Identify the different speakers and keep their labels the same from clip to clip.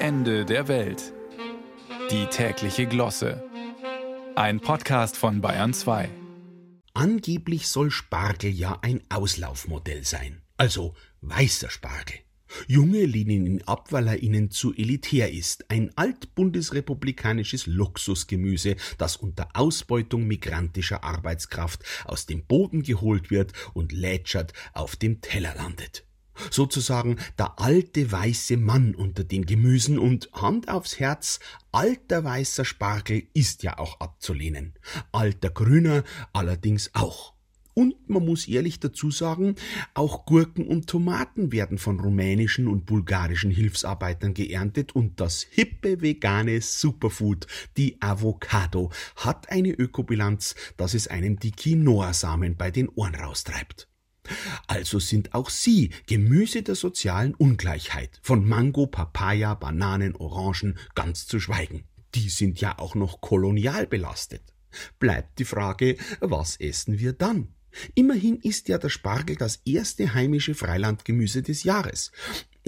Speaker 1: Ende der Welt. Die tägliche Glosse. Ein Podcast von Bayern 2.
Speaker 2: Angeblich soll Spargel ja ein Auslaufmodell sein. Also weißer Spargel. Junge lehnen ihn ab, weil er ihnen zu elitär ist. Ein altbundesrepublikanisches Luxusgemüse, das unter Ausbeutung migrantischer Arbeitskraft aus dem Boden geholt wird und lätschert auf dem Teller landet. Sozusagen der alte weiße Mann unter den Gemüsen und Hand aufs Herz, alter weißer Spargel ist ja auch abzulehnen. Alter grüner allerdings auch. Und man muss ehrlich dazu sagen, auch Gurken und Tomaten werden von rumänischen und bulgarischen Hilfsarbeitern geerntet und das hippe vegane Superfood, die Avocado, hat eine Ökobilanz, dass es einem die Quinoa-Samen bei den Ohren raustreibt. Also sind auch sie Gemüse der sozialen Ungleichheit, von Mango, Papaya, Bananen, Orangen ganz zu schweigen. Die sind ja auch noch kolonial belastet. Bleibt die Frage, was essen wir dann? Immerhin ist ja der Spargel das erste heimische Freilandgemüse des Jahres.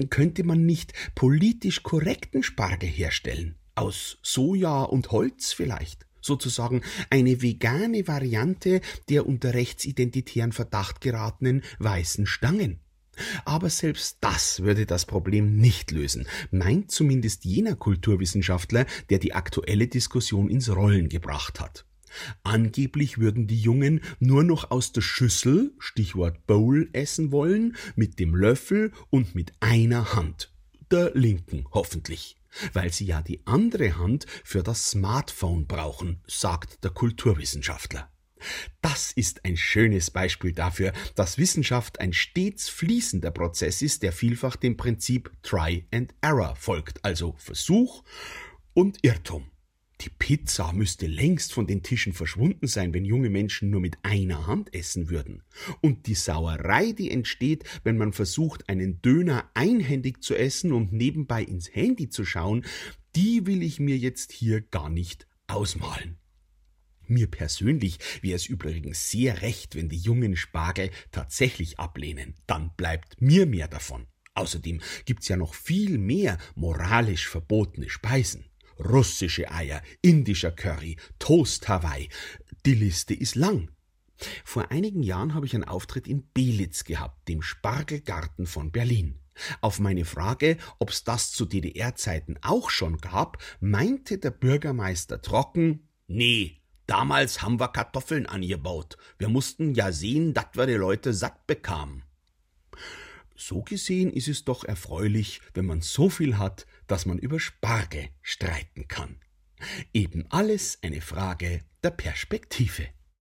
Speaker 2: Könnte man nicht politisch korrekten Spargel herstellen? Aus Soja und Holz vielleicht? Sozusagen eine vegane Variante der unter rechtsidentitären Verdacht geratenen weißen Stangen. Aber selbst das würde das Problem nicht lösen, meint zumindest jener Kulturwissenschaftler, der die aktuelle Diskussion ins Rollen gebracht hat. Angeblich würden die Jungen nur noch aus der Schüssel, Stichwort Bowl, essen wollen, mit dem Löffel und mit einer Hand. Der linken hoffentlich. Weil sie ja die andere Hand für das Smartphone brauchen, sagt der Kulturwissenschaftler. Das ist ein schönes Beispiel dafür, dass Wissenschaft ein stets fließender Prozess ist, der vielfach dem Prinzip Try and Error folgt, also Versuch und Irrtum. Die Pizza müsste längst von den Tischen verschwunden sein, wenn junge Menschen nur mit einer Hand essen würden. Und die Sauerei, die entsteht, wenn man versucht, einen Döner einhändig zu essen und nebenbei ins Handy zu schauen, die will ich mir jetzt hier gar nicht ausmalen. Mir persönlich wäre es übrigens sehr recht, wenn die jungen Spargel tatsächlich ablehnen. Dann bleibt mir mehr davon. Außerdem gibt's ja noch viel mehr moralisch verbotene Speisen russische Eier, indischer Curry, Toast Hawaii. Die Liste ist lang. Vor einigen Jahren habe ich einen Auftritt in Belitz gehabt, dem Spargelgarten von Berlin. Auf meine Frage, ob's das zu DDR-Zeiten auch schon gab, meinte der Bürgermeister trocken, nee, damals haben wir Kartoffeln angebaut. Wir mussten ja sehen, dass wir die Leute satt bekamen. So gesehen ist es doch erfreulich, wenn man so viel hat, dass man über Spargel streiten kann. Eben alles eine Frage der Perspektive.